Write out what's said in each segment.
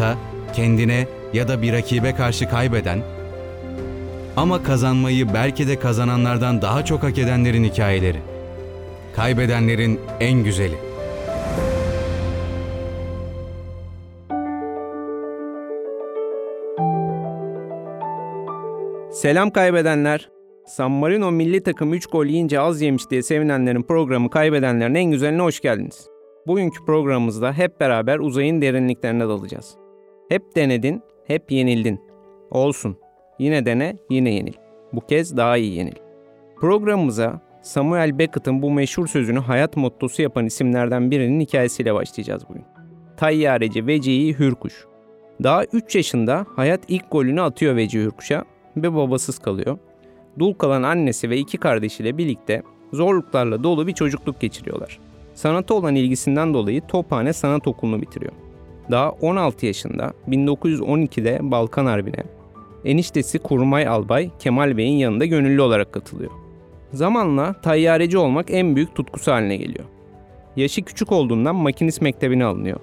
hayata, kendine ya da bir rakibe karşı kaybeden ama kazanmayı belki de kazananlardan daha çok hak edenlerin hikayeleri. Kaybedenlerin en güzeli. Selam kaybedenler. San Marino milli takım 3 gol yiyince az yemiş diye sevinenlerin programı Kaybedenlerin en güzeline hoş geldiniz. Bugünkü programımızda hep beraber uzayın derinliklerine dalacağız. Hep denedin, hep yenildin. Olsun. Yine dene, yine yenil. Bu kez daha iyi yenil. Programımıza Samuel Beckett'ın bu meşhur sözünü hayat mottosu yapan isimlerden birinin hikayesiyle başlayacağız bugün. Tayyareci Vecihi Hürkuş. Daha 3 yaşında hayat ilk golünü atıyor Vecihi Hürkuş'a ve babasız kalıyor. Dul kalan annesi ve iki kardeşiyle birlikte zorluklarla dolu bir çocukluk geçiriyorlar. Sanata olan ilgisinden dolayı Tophane Sanat Okulu'nu bitiriyor. Daha 16 yaşında 1912'de Balkan Harbi'ne, eniştesi Kurmay Albay Kemal Bey'in yanında gönüllü olarak katılıyor. Zamanla tayyareci olmak en büyük tutkusu haline geliyor. Yaşı küçük olduğundan makinist mektebine alınıyor.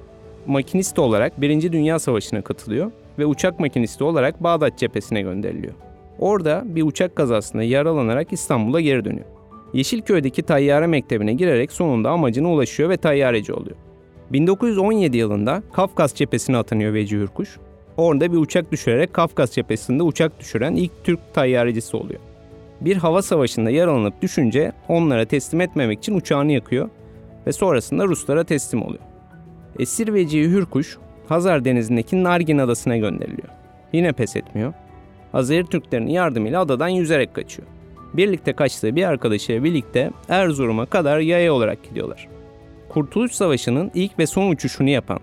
Makinist olarak 1. Dünya Savaşı'na katılıyor ve uçak makinisti olarak Bağdat cephesine gönderiliyor. Orada bir uçak kazasında yaralanarak İstanbul'a geri dönüyor. Yeşilköy'deki tayyare mektebine girerek sonunda amacına ulaşıyor ve tayyareci oluyor. 1917 yılında Kafkas cephesine atanıyor Veci Hürkuş. Orada bir uçak düşürerek Kafkas cephesinde uçak düşüren ilk Türk tayyarecisi oluyor. Bir hava savaşında yaralanıp düşünce onlara teslim etmemek için uçağını yakıyor ve sonrasında Ruslara teslim oluyor. Esir Vecihi Hürkuş, Hazar Denizi'ndeki Nargin Adası'na gönderiliyor. Yine pes etmiyor. Azeri Türklerin yardımıyla adadan yüzerek kaçıyor. Birlikte kaçtığı bir arkadaşıyla birlikte Erzurum'a kadar yaya olarak gidiyorlar. Kurtuluş Savaşı'nın ilk ve son uçuşunu yapan,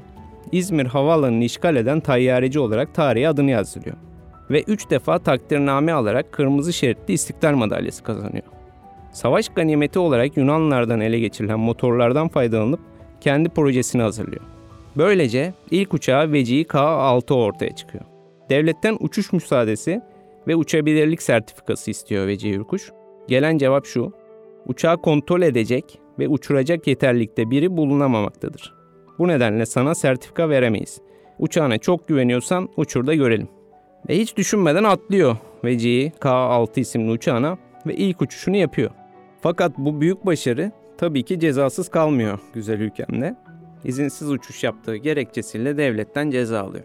İzmir Havaalanı'nı işgal eden tayyareci olarak tarihe adını yazdırıyor. Ve 3 defa takdirname alarak kırmızı şeritli İstiklal Madalyası kazanıyor. Savaş ganimeti olarak Yunanlılardan ele geçirilen motorlardan faydalanıp kendi projesini hazırlıyor. Böylece ilk uçağı Vecihi K-6 ortaya çıkıyor. Devletten uçuş müsaadesi ve uçabilirlik sertifikası istiyor Vecihi Ürkuş. Gelen cevap şu, uçağı kontrol edecek ve uçuracak yeterlikte biri bulunamamaktadır. Bu nedenle sana sertifika veremeyiz. Uçağına çok güveniyorsan uçur da görelim. Ve hiç düşünmeden atlıyor Vecihi K-6 isimli uçağına ve ilk uçuşunu yapıyor. Fakat bu büyük başarı tabii ki cezasız kalmıyor güzel ülkemde. İzinsiz uçuş yaptığı gerekçesiyle devletten ceza alıyor.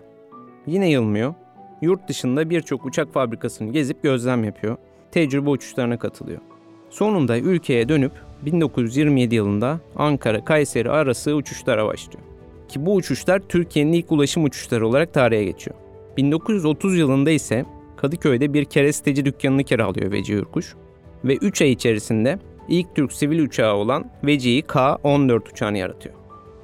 Yine yılmıyor. Yurt dışında birçok uçak fabrikasını gezip gözlem yapıyor. Tecrübe uçuşlarına katılıyor. Sonunda ülkeye dönüp 1927 yılında Ankara-Kayseri arası uçuşlara başlıyor. Ki bu uçuşlar Türkiye'nin ilk ulaşım uçuşları olarak tarihe geçiyor. 1930 yılında ise Kadıköy'de bir keresteci dükkanını kiralıyor Veci Ürkuş ve 3 ay içerisinde ilk Türk sivil uçağı olan Vecihi K-14 uçağını yaratıyor.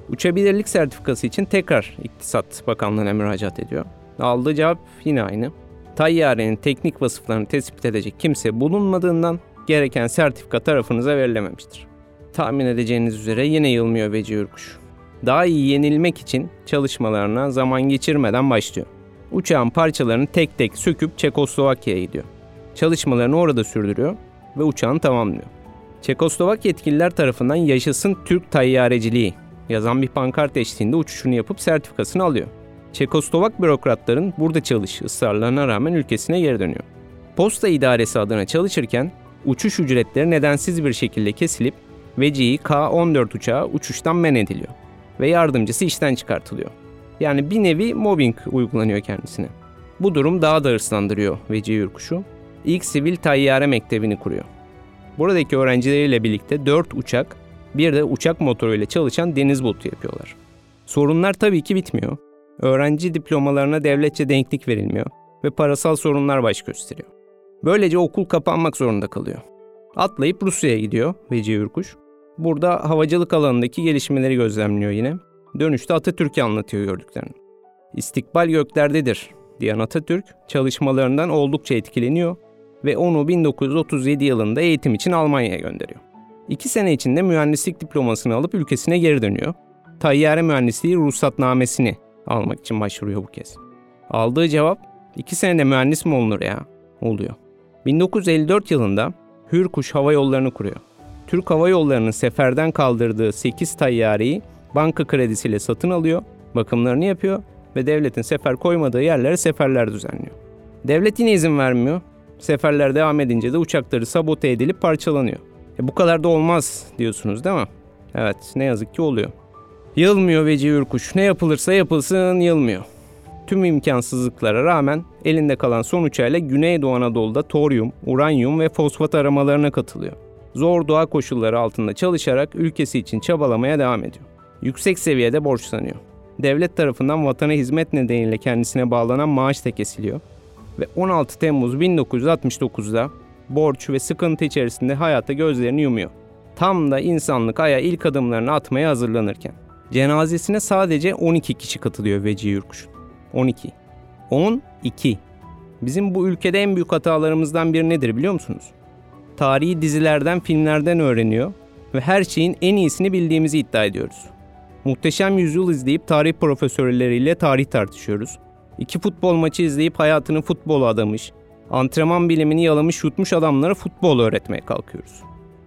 Uçabilirlik sertifikası için tekrar İktisat Bakanlığı'na müracaat ediyor. Aldığı cevap yine aynı. Tayyarenin teknik vasıflarını tespit edecek kimse bulunmadığından gereken sertifika tarafınıza verilememiştir. Tahmin edeceğiniz üzere yine yılmıyor Veci Ürkuş. Daha iyi yenilmek için çalışmalarına zaman geçirmeden başlıyor. Uçağın parçalarını tek tek söküp Çekoslovakya'ya gidiyor. Çalışmalarını orada sürdürüyor ve uçağını tamamlıyor. Çekoslovak yetkililer tarafından yaşasın Türk tayyareciliği yazan bir pankart eşliğinde uçuşunu yapıp sertifikasını alıyor. Çekoslovak bürokratların burada çalış ısrarlarına rağmen ülkesine geri dönüyor. Posta idaresi adına çalışırken uçuş ücretleri nedensiz bir şekilde kesilip Vecihi K-14 uçağı uçuştan men ediliyor ve yardımcısı işten çıkartılıyor. Yani bir nevi mobbing uygulanıyor kendisine. Bu durum daha da hırslandırıyor Vecihi Ürkuş'u. İlk sivil tayyare mektebini kuruyor. Buradaki öğrencileriyle birlikte 4 uçak, bir de uçak motoruyla çalışan deniz botu yapıyorlar. Sorunlar tabii ki bitmiyor. Öğrenci diplomalarına devletçe denklik verilmiyor ve parasal sorunlar baş gösteriyor. Böylece okul kapanmak zorunda kalıyor. Atlayıp Rusya'ya gidiyor Vecihi Ürkuş. Burada havacılık alanındaki gelişmeleri gözlemliyor yine. Dönüşte Atatürk'e anlatıyor gördüklerini. İstikbal göklerdedir diyen Atatürk çalışmalarından oldukça etkileniyor ve onu 1937 yılında eğitim için Almanya'ya gönderiyor. İki sene içinde mühendislik diplomasını alıp ülkesine geri dönüyor. Tayyare mühendisliği ruhsatnamesini almak için başvuruyor bu kez. Aldığı cevap, iki senede mühendis mi olunur ya? Oluyor. 1954 yılında Hürkuş Hava Yolları'nı kuruyor. Türk Hava Yolları'nın seferden kaldırdığı 8 tayyareyi banka kredisiyle satın alıyor, bakımlarını yapıyor ve devletin sefer koymadığı yerlere seferler düzenliyor. Devlet yine izin vermiyor. Seferler devam edince de uçakları sabote edilip parçalanıyor. E bu kadar da olmaz diyorsunuz değil mi? Evet ne yazık ki oluyor. Yılmıyor Veci Ürkuş. Ne yapılırsa yapılsın yılmıyor. Tüm imkansızlıklara rağmen elinde kalan son uçağıyla Güneydoğu Anadolu'da toryum, uranyum ve fosfat aramalarına katılıyor. Zor doğa koşulları altında çalışarak ülkesi için çabalamaya devam ediyor. Yüksek seviyede borçlanıyor. Devlet tarafından vatana hizmet nedeniyle kendisine bağlanan maaş da kesiliyor. Ve 16 Temmuz 1969'da borç ve sıkıntı içerisinde hayata gözlerini yumuyor. Tam da insanlık aya ilk adımlarını atmaya hazırlanırken. Cenazesine sadece 12 kişi katılıyor Veci Yurkuş'un. 12. 12. Bizim bu ülkede en büyük hatalarımızdan biri nedir biliyor musunuz? Tarihi dizilerden, filmlerden öğreniyor ve her şeyin en iyisini bildiğimizi iddia ediyoruz. Muhteşem Yüzyıl izleyip tarih profesörleriyle tarih tartışıyoruz. İki futbol maçı izleyip hayatını futbola adamış, antrenman bilimini yalamış yutmuş adamlara futbol öğretmeye kalkıyoruz.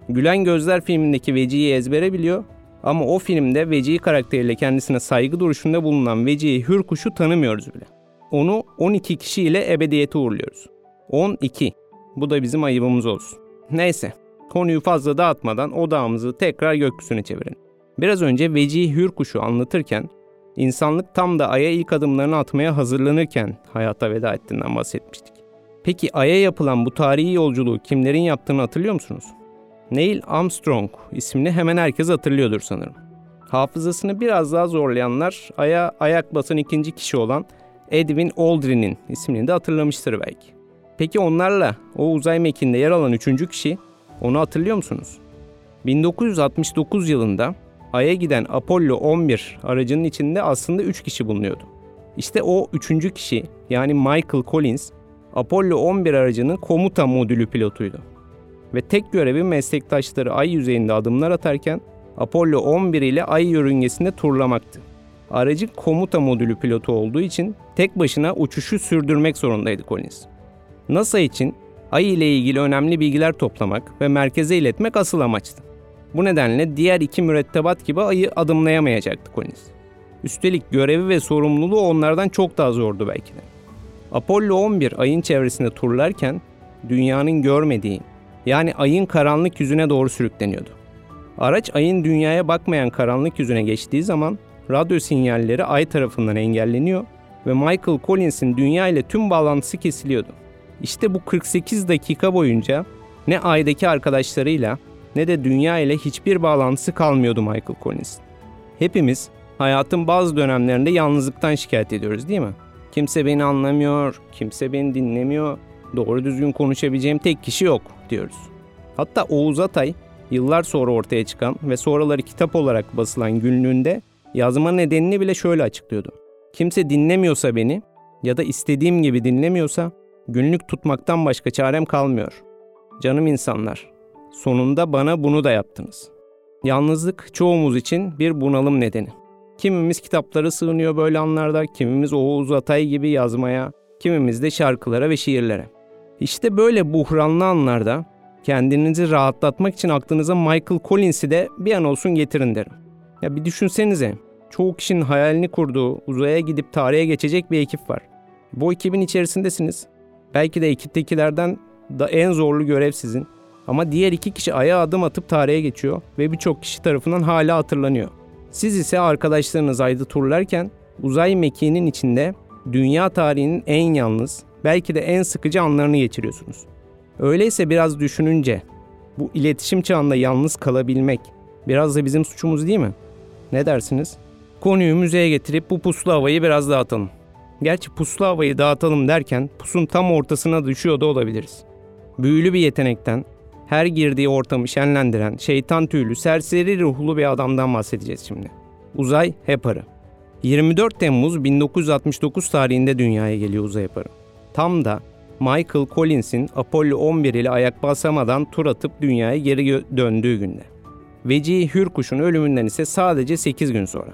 Gülen Gözler filmindeki Veci'yi ezbere biliyor ama o filmde Vecihi karakteriyle kendisine saygı duruşunda bulunan Vecihi Hürkuş'u tanımıyoruz bile. Onu 12 kişiyle ebediyete uğurluyoruz. 12. Bu da bizim ayıbımız olsun. Neyse, konuyu fazla dağıtmadan odağımızı tekrar gökyüzüne çevirelim. Biraz önce Vecihi Hürkuş'u anlatırken insanlık tam da Ay'a ilk adımlarını atmaya hazırlanırken hayata veda ettiğinden bahsetmiştik. Peki Ay'a yapılan bu tarihi yolculuğu kimlerin yaptığını hatırlıyor musunuz? Neil Armstrong ismini hemen herkes hatırlıyordur sanırım. Hafızasını biraz daha zorlayanlar Ay'a ayak basan ikinci kişi olan Edwin Aldrin'in ismini de hatırlamıştır belki. Peki onlarla o uzay mekiğinde yer alan üçüncü kişi onu hatırlıyor musunuz? 1969 yılında Ay'a giden Apollo 11 aracının içinde aslında 3 kişi bulunuyordu. İşte o üçüncü kişi yani Michael Collins Apollo 11 aracının komuta modülü pilotuydu. Ve tek görevi meslektaşları ay yüzeyinde adımlar atarken Apollo 11 ile ay yörüngesinde turlamaktı. Aracın komuta modülü pilotu olduğu için tek başına uçuşu sürdürmek zorundaydı Collins. NASA için ay ile ilgili önemli bilgiler toplamak ve merkeze iletmek asıl amaçtı. Bu nedenle diğer iki mürettebat gibi ayı adımlayamayacaktı Collins. Üstelik görevi ve sorumluluğu onlardan çok daha zordu belki de. Apollo 11 ayın çevresinde turlarken dünyanın görmediği yani ayın karanlık yüzüne doğru sürükleniyordu. Araç ayın dünyaya bakmayan karanlık yüzüne geçtiği zaman radyo sinyalleri ay tarafından engelleniyor ve Michael Collins'in dünya ile tüm bağlantısı kesiliyordu. İşte bu 48 dakika boyunca ne aydaki arkadaşlarıyla ne de dünya ile hiçbir bağlantısı kalmıyordu Michael Collins. Hepimiz hayatın bazı dönemlerinde yalnızlıktan şikayet ediyoruz değil mi? Kimse beni anlamıyor, kimse beni dinlemiyor, doğru düzgün konuşabileceğim tek kişi yok diyoruz. Hatta Oğuz Atay yıllar sonra ortaya çıkan ve sonraları kitap olarak basılan günlüğünde yazma nedenini bile şöyle açıklıyordu. Kimse dinlemiyorsa beni ya da istediğim gibi dinlemiyorsa günlük tutmaktan başka çarem kalmıyor. Canım insanlar, sonunda bana bunu da yaptınız. Yalnızlık çoğumuz için bir bunalım nedeni. Kimimiz kitaplara sığınıyor böyle anlarda, kimimiz Oğuz Atay gibi yazmaya, kimimiz de şarkılara ve şiirlere. İşte böyle buhranlı anlarda kendinizi rahatlatmak için aklınıza Michael Collins'i de bir an olsun getirin derim. Ya bir düşünsenize, çoğu kişinin hayalini kurduğu uzaya gidip tarihe geçecek bir ekip var. Bu ekibin içerisindesiniz. Belki de ekiptekilerden da en zorlu görev sizin. Ama diğer iki kişi aya adım atıp tarihe geçiyor ve birçok kişi tarafından hala hatırlanıyor. Siz ise arkadaşlarınız ayda turlarken uzay mekiğinin içinde dünya tarihinin en yalnız, belki de en sıkıcı anlarını geçiriyorsunuz. Öyleyse biraz düşününce bu iletişim çağında yalnız kalabilmek biraz da bizim suçumuz değil mi? Ne dersiniz? Konuyu müzeye getirip bu puslu havayı biraz dağıtalım. Gerçi puslu havayı dağıtalım derken pusun tam ortasına düşüyor da olabiliriz. Büyülü bir yetenekten, her girdiği ortamı şenlendiren, şeytan tüylü, serseri ruhlu bir adamdan bahsedeceğiz şimdi. Uzay Heparı. 24 Temmuz 1969 tarihinde dünyaya geliyor Uzay Heparı. Tam da Michael Collins'in Apollo 11 ile ayak basamadan tur atıp dünyaya geri döndüğü günde. Vecihi Hürkuş'un ölümünden ise sadece 8 gün sonra.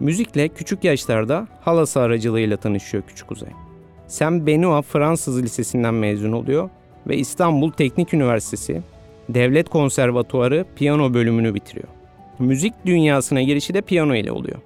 Müzikle küçük yaşlarda halası aracılığıyla tanışıyor Küçük Uzay. Sam Benoit Fransız Lisesi'nden mezun oluyor ve İstanbul Teknik Üniversitesi Devlet Konservatuarı piyano bölümünü bitiriyor. Müzik dünyasına girişi de piyano ile oluyor.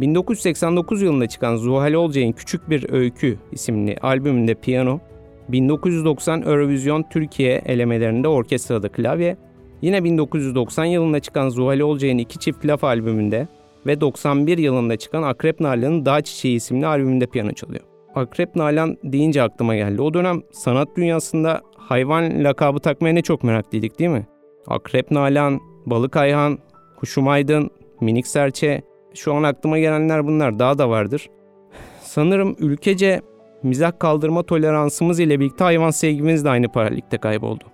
1989 yılında çıkan Zuhal Olcay'ın Küçük Bir Öykü isimli albümünde piyano, 1990 Eurovision Türkiye elemelerinde orkestrada klavye, yine 1990 yılında çıkan Zuhal Olcay'ın iki çift laf albümünde ve 91 yılında çıkan Akrep Nalan'ın Dağ Çiçeği isimli albümünde piyano çalıyor. Akrep Nalan deyince aklıma geldi. O dönem sanat dünyasında hayvan lakabı takmaya ne çok meraklıydık değil mi? Akrep Nalan, Balık Ayhan, Kuşum Aydın, Minik Serçe. Şu an aklıma gelenler bunlar. Daha da vardır. Sanırım ülkece mizah kaldırma toleransımız ile birlikte hayvan sevgimiz de aynı paralellikte kayboldu.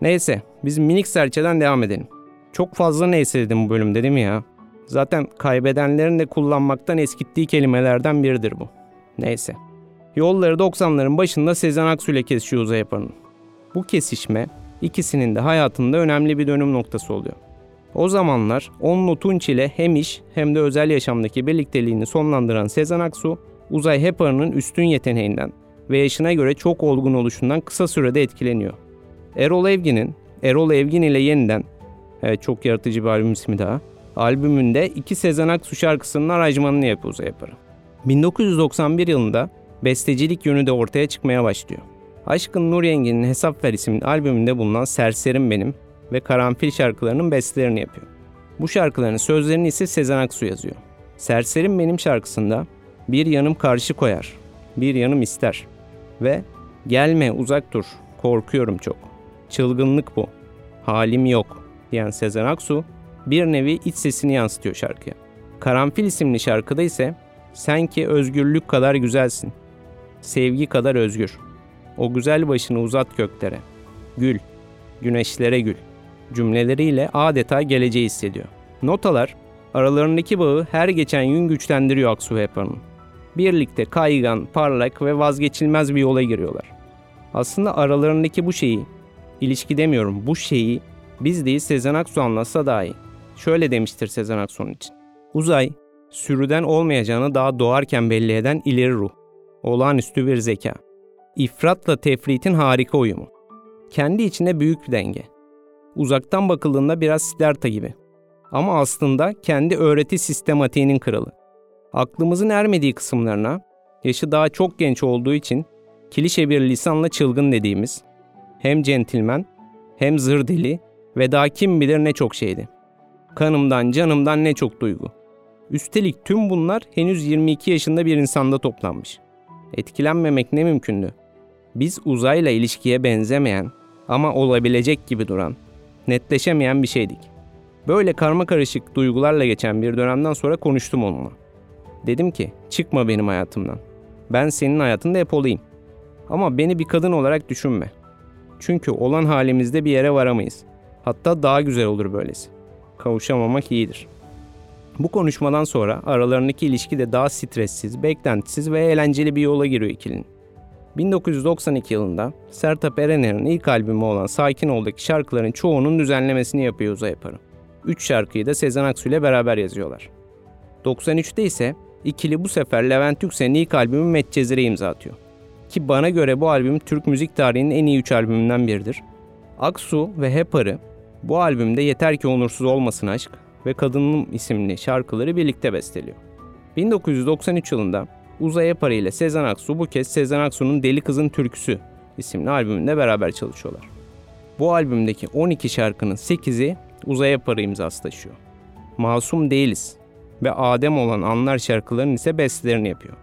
Neyse biz minik serçeden devam edelim. Çok fazla neyse dedim bu bölümde değil mi ya? Zaten kaybedenlerin de kullanmaktan eskittiği kelimelerden biridir bu. Neyse. Yolları 90'ların başında Sezen Aksu ile kesişiyor Uzay Yapan'ın. Bu kesişme ikisinin de hayatında önemli bir dönüm noktası oluyor. O zamanlar Onno Tunç ile hem iş hem de özel yaşamdaki birlikteliğini sonlandıran Sezen Aksu, Uzay Hepar'ın üstün yeteneğinden ve yaşına göre çok olgun oluşundan kısa sürede etkileniyor. Erol Evgin'in Erol Evgin ile yeniden, evet çok yaratıcı bir albüm ismi daha, albümünde iki Sezen Aksu şarkısının aranjmanını yapıyor Uzay Hepar'ı. 1991 yılında bestecilik yönü de ortaya çıkmaya başlıyor. Aşkın Nur Yengi'nin Hesap Ver isimli albümünde bulunan Serserim Benim ve Karanfil şarkılarının bestelerini yapıyor. Bu şarkıların sözlerini ise Sezen Aksu yazıyor. Serserim Benim şarkısında bir yanım karşı koyar, bir yanım ister ve gelme uzak dur, korkuyorum çok. Çılgınlık bu, halim yok diyen Sezen Aksu bir nevi iç sesini yansıtıyor şarkıya. Karanfil isimli şarkıda ise sen ki özgürlük kadar güzelsin, sevgi kadar özgür. O güzel başını uzat göklere. Gül, güneşlere gül. Cümleleriyle adeta geleceği hissediyor. Notalar aralarındaki bağı her geçen gün güçlendiriyor Aksu Hepar'ın. Birlikte kaygan, parlak ve vazgeçilmez bir yola giriyorlar. Aslında aralarındaki bu şeyi, ilişki demiyorum bu şeyi biz değil Sezen Aksu anlatsa daha iyi. Şöyle demiştir Sezen Aksu'nun için. Uzay, sürüden olmayacağını daha doğarken belli eden ileri ruh. Olağanüstü bir zeka. İfratla tefritin harika uyumu. Kendi içinde büyük bir denge. Uzaktan bakıldığında biraz Siddhartha gibi. Ama aslında kendi öğreti sistematiğinin kralı. Aklımızın ermediği kısımlarına, yaşı daha çok genç olduğu için kilişe bir lisanla çılgın dediğimiz, hem centilmen, hem zır deli ve daha kim bilir ne çok şeydi. Kanımdan, canımdan ne çok duygu. Üstelik tüm bunlar henüz 22 yaşında bir insanda toplanmış. Etkilenmemek ne mümkündü? Biz uzayla ilişkiye benzemeyen ama olabilecek gibi duran, netleşemeyen bir şeydik. Böyle karma karışık duygularla geçen bir dönemden sonra konuştum onunla. Dedim ki çıkma benim hayatımdan. Ben senin hayatında hep olayım. Ama beni bir kadın olarak düşünme. Çünkü olan halimizde bir yere varamayız. Hatta daha güzel olur böylesi. Kavuşamamak iyidir. Bu konuşmadan sonra aralarındaki ilişki de daha stressiz, beklentisiz ve eğlenceli bir yola giriyor ikilinin. 1992 yılında Sertab Erener'in ilk albümü olan Sakin Ol'daki şarkıların çoğunun düzenlemesini yapıyor Uzay Yaparı. Üç şarkıyı da Sezen Aksu ile beraber yazıyorlar. 93'te ise ikili bu sefer Levent Yüksel'in ilk albümü Medcezir'e imza atıyor. Ki bana göre bu albüm Türk müzik tarihinin en iyi üç albümünden biridir. Aksu ve Hepar'ı bu albümde Yeter Ki Onursuz Olmasın Aşk ve Kadınım isimli şarkıları birlikte besteliyor. 1993 yılında Uzay Yapari ile Sezen Aksu bu kez Sezen Aksu'nun Deli Kızın Türküsü isimli albümünde beraber çalışıyorlar. Bu albümdeki 12 şarkının 8'i Uzay Yapari imzası taşıyor. Masum Değiliz ve Adem olan Anlar şarkılarının ise bestelerini yapıyor.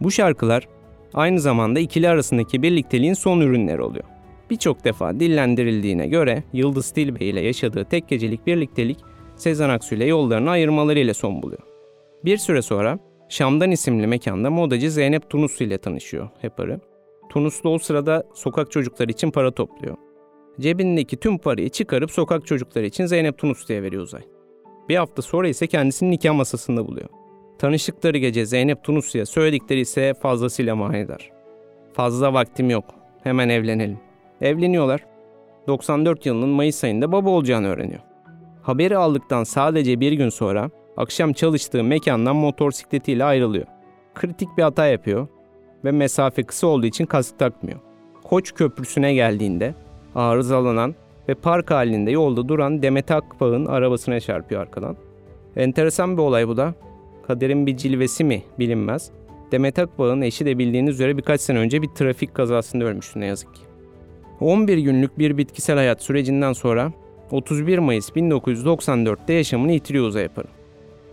Bu şarkılar aynı zamanda ikili arasındaki birlikteliğin son ürünleri oluyor. Birçok defa dillendirildiğine göre Yıldız Tilbe ile yaşadığı tek gecelik birliktelik Sezen Aksu ile yollarını ayırmalarıyla son buluyor. Bir süre sonra Şam'dan isimli mekanda modacı Zeynep Tunuslu ile tanışıyor Hepar'ı. Tunuslu o sırada sokak çocukları için para topluyor. Cebindeki tüm parayı çıkarıp sokak çocukları için Zeynep Tunuslu'ya veriyor Uzay. Bir hafta sonra ise kendisini nikah masasında buluyor. Tanıştıkları gece Zeynep Tunuslu'ya söyledikleri ise fazlasıyla manidar. Fazla vaktim yok. Hemen evlenelim. Evleniyorlar. 94 yılının Mayıs ayında baba olacağını öğreniyor. Haberi aldıktan sadece bir gün sonra akşam çalıştığı mekandan motosikletiyle ayrılıyor. Kritik bir hata yapıyor ve mesafe kısa olduğu için kask takmıyor. Koç Köprüsü'ne geldiğinde arızalanan ve park halinde yolda duran Demet Akbağ'ın arabasına çarpıyor arkadan. Enteresan bir olay bu da. kaderin bir cilvesi mi bilinmez. Demet Akbağ'ın eşi de bildiğiniz üzere birkaç sene önce bir trafik kazasında ölmüştü ne yazık ki. 11 günlük bir bitkisel hayat sürecinden sonra 31 Mayıs 1994'te yaşamını yitiriyor Uzay Aparı.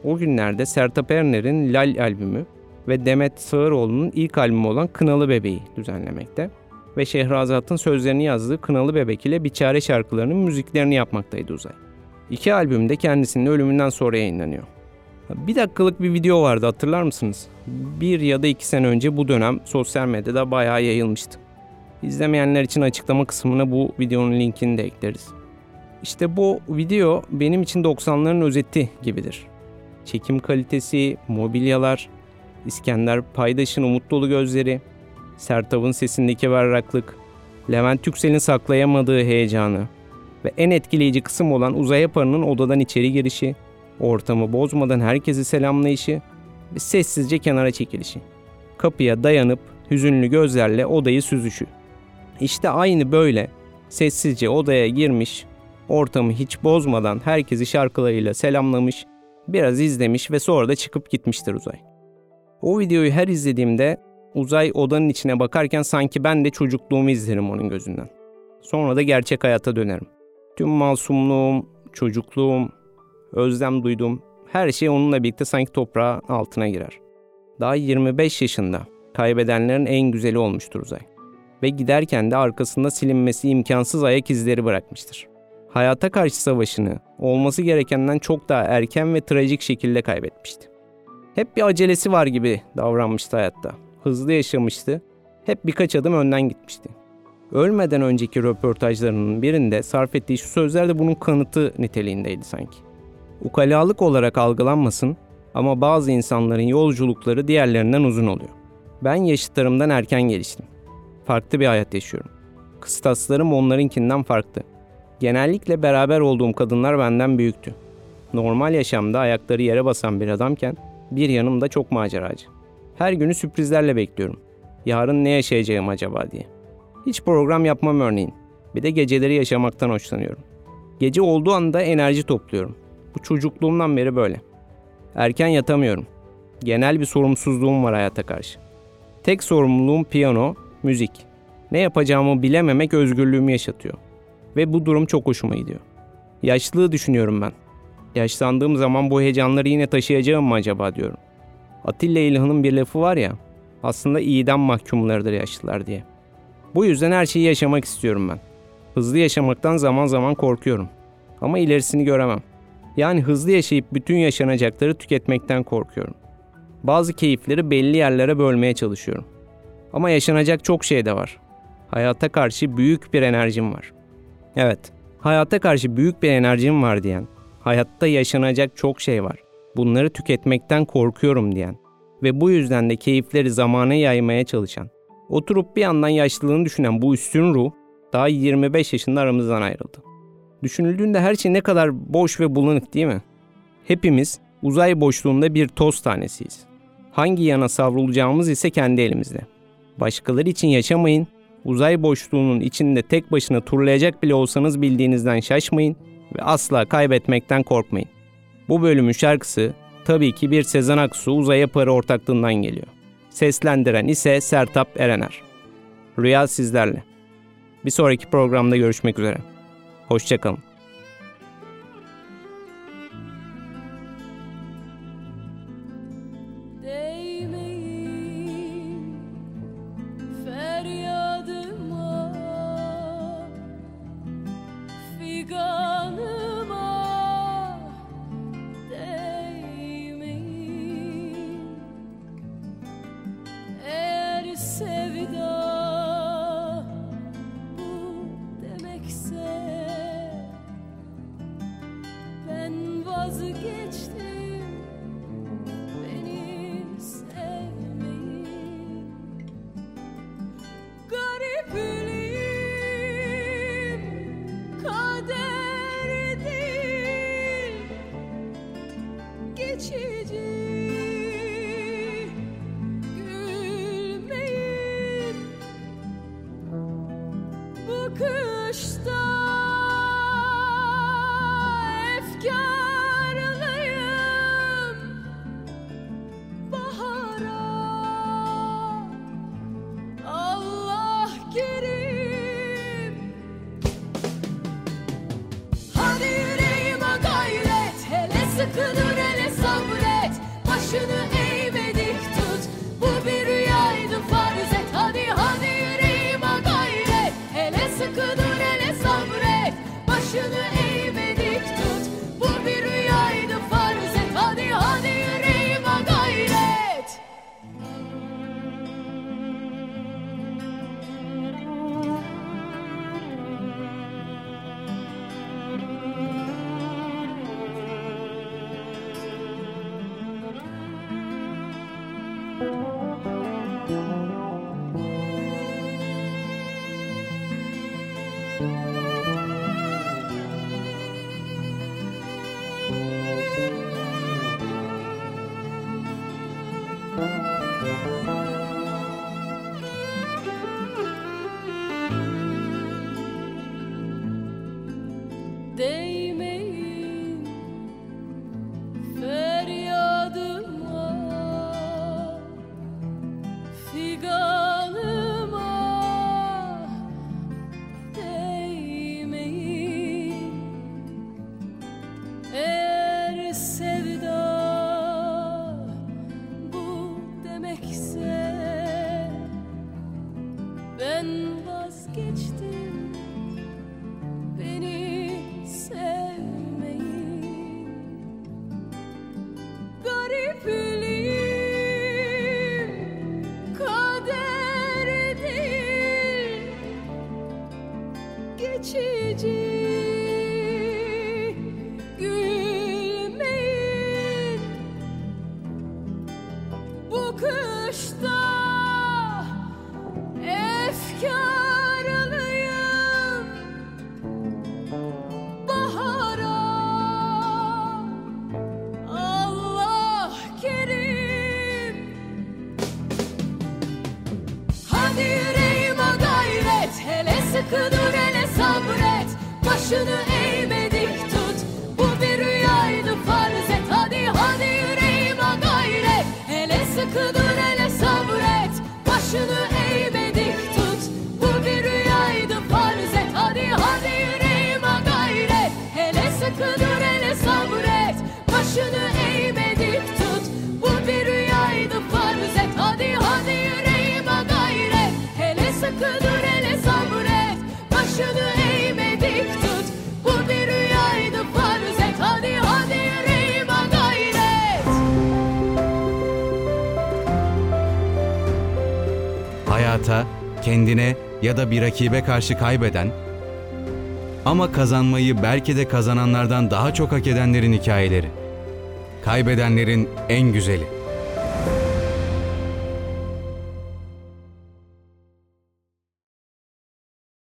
O günlerde Sertab Erener'in Lal albümü ve Demet Sağıroğlu'nun ilk albümü olan Kınalı Bebeği düzenlemekte ve Şehrazat'ın sözlerini yazdığı Kınalı Bebek ile Biçare şarkılarının müziklerini yapmaktaydı Uzay. İki albüm de kendisinin ölümünden sonra yayınlanıyor. Bir dakikalık bir video vardı hatırlar mısınız? Bir ya da iki sene önce bu dönem sosyal medyada bayağı yayılmıştı. İzlemeyenler için açıklama kısmına bu videonun linkini de ekleriz. İşte bu video benim için 90'ların özeti gibidir. Çekim kalitesi, mobilyalar, İskender Paydaş'ın umut dolu gözleri, Sertab'ın sesindeki berraklık, Levent Yüksel'in saklayamadığı heyecanı ve en etkileyici kısım olan Uzay Yaparı'nın odadan içeri girişi, ortamı bozmadan herkesi selamlayışı ve sessizce kenara çekilişi. Kapıya dayanıp hüzünlü gözlerle odayı süzüşü. İşte aynı böyle sessizce odaya girmiş, ortamı hiç bozmadan herkesi şarkılarıyla selamlamış, biraz izlemiş ve sonra da çıkıp gitmiştir Uzay. O videoyu her izlediğimde Uzay odanın içine bakarken sanki ben de çocukluğumu izlerim onun gözünden. Sonra da gerçek hayata dönerim. Tüm masumluğum, çocukluğum, özlem duydum, her şey onunla birlikte sanki toprağa altına girer. Daha 25 yaşında kaybedenlerin en güzeli olmuştur Uzay. Ve giderken de arkasında silinmesi imkansız ayak izleri bırakmıştır. Hayata karşı savaşını olması gerekenden çok daha erken ve trajik şekilde kaybetmişti. Hep bir acelesi var gibi davranmıştı hayatta. Hızlı yaşamıştı. Hep birkaç adım önden gitmişti. Ölmeden önceki röportajlarının birinde sarf ettiği şu sözler de bunun kanıtı niteliğindeydi sanki. Ukalalık olarak algılanmasın ama bazı insanların yolculukları diğerlerinden uzun oluyor. Ben yaşıtlarımdan erken geliştim. Farklı bir hayat yaşıyorum. Kıstaslarım onlarınkinden farklı. Genellikle beraber olduğum kadınlar benden büyüktü. Normal yaşamda ayakları yere basan bir adamken bir yanımda çok maceracı. Her günü sürprizlerle bekliyorum. Yarın ne yaşayacağım acaba diye. Hiç program yapmam örneğin. Bir de geceleri yaşamaktan hoşlanıyorum. Gece olduğu anda enerji topluyorum. Bu çocukluğumdan beri böyle. Erken yatamıyorum. Genel bir sorumsuzluğum var hayata karşı. Tek sorumluluğum piyano, müzik. Ne yapacağımı bilememek özgürlüğümü yaşatıyor. Ve bu durum çok hoşuma gidiyor. Yaşlılığı düşünüyorum ben. Yaşlandığım zaman bu heyecanları yine taşıyacağım mı acaba diyorum. Atilla İlhan'ın bir lafı var ya, aslında iyiden mahkumlardır yaşlılar diye. Bu yüzden her şeyi yaşamak istiyorum ben. Hızlı yaşamaktan zaman zaman korkuyorum. Ama ilerisini göremem. Yani hızlı yaşayıp bütün yaşanacakları tüketmekten korkuyorum. Bazı keyifleri belli yerlere bölmeye çalışıyorum. Ama yaşanacak çok şey de var. Hayata karşı büyük bir enerjim var. Evet, hayata karşı büyük bir enerjim var diyen, hayatta yaşanacak çok şey var. Bunları tüketmekten korkuyorum diyen ve bu yüzden de keyifleri zamana yaymaya çalışan, oturup bir yandan yaşlılığını düşünen bu üstün ruh daha 25 yaşında aramızdan ayrıldı. Düşünüldüğünde her şey ne kadar boş ve bulanık değil mi? Hepimiz uzay boşluğunda bir toz tanesiyiz. Hangi yana savrulacağımız ise kendi elimizde. Başkaları için yaşamayın, uzay boşluğunun içinde tek başına turlayacak bile olsanız bildiğinizden şaşmayın ve asla kaybetmekten korkmayın. Bu bölümün şarkısı tabii ki bir Sezen Aksu uzaya para ortaklığından geliyor. Seslendiren ise Sertap Erener. Rüya sizlerle. Bir sonraki programda görüşmek üzere. Hoşçakalın. geçici. Gülmeyip bu kışta hayata, kendine ya da bir rakibe karşı kaybeden ama kazanmayı belki de kazananlardan daha çok hak edenlerin hikayeleri. Kaybedenlerin en güzeli.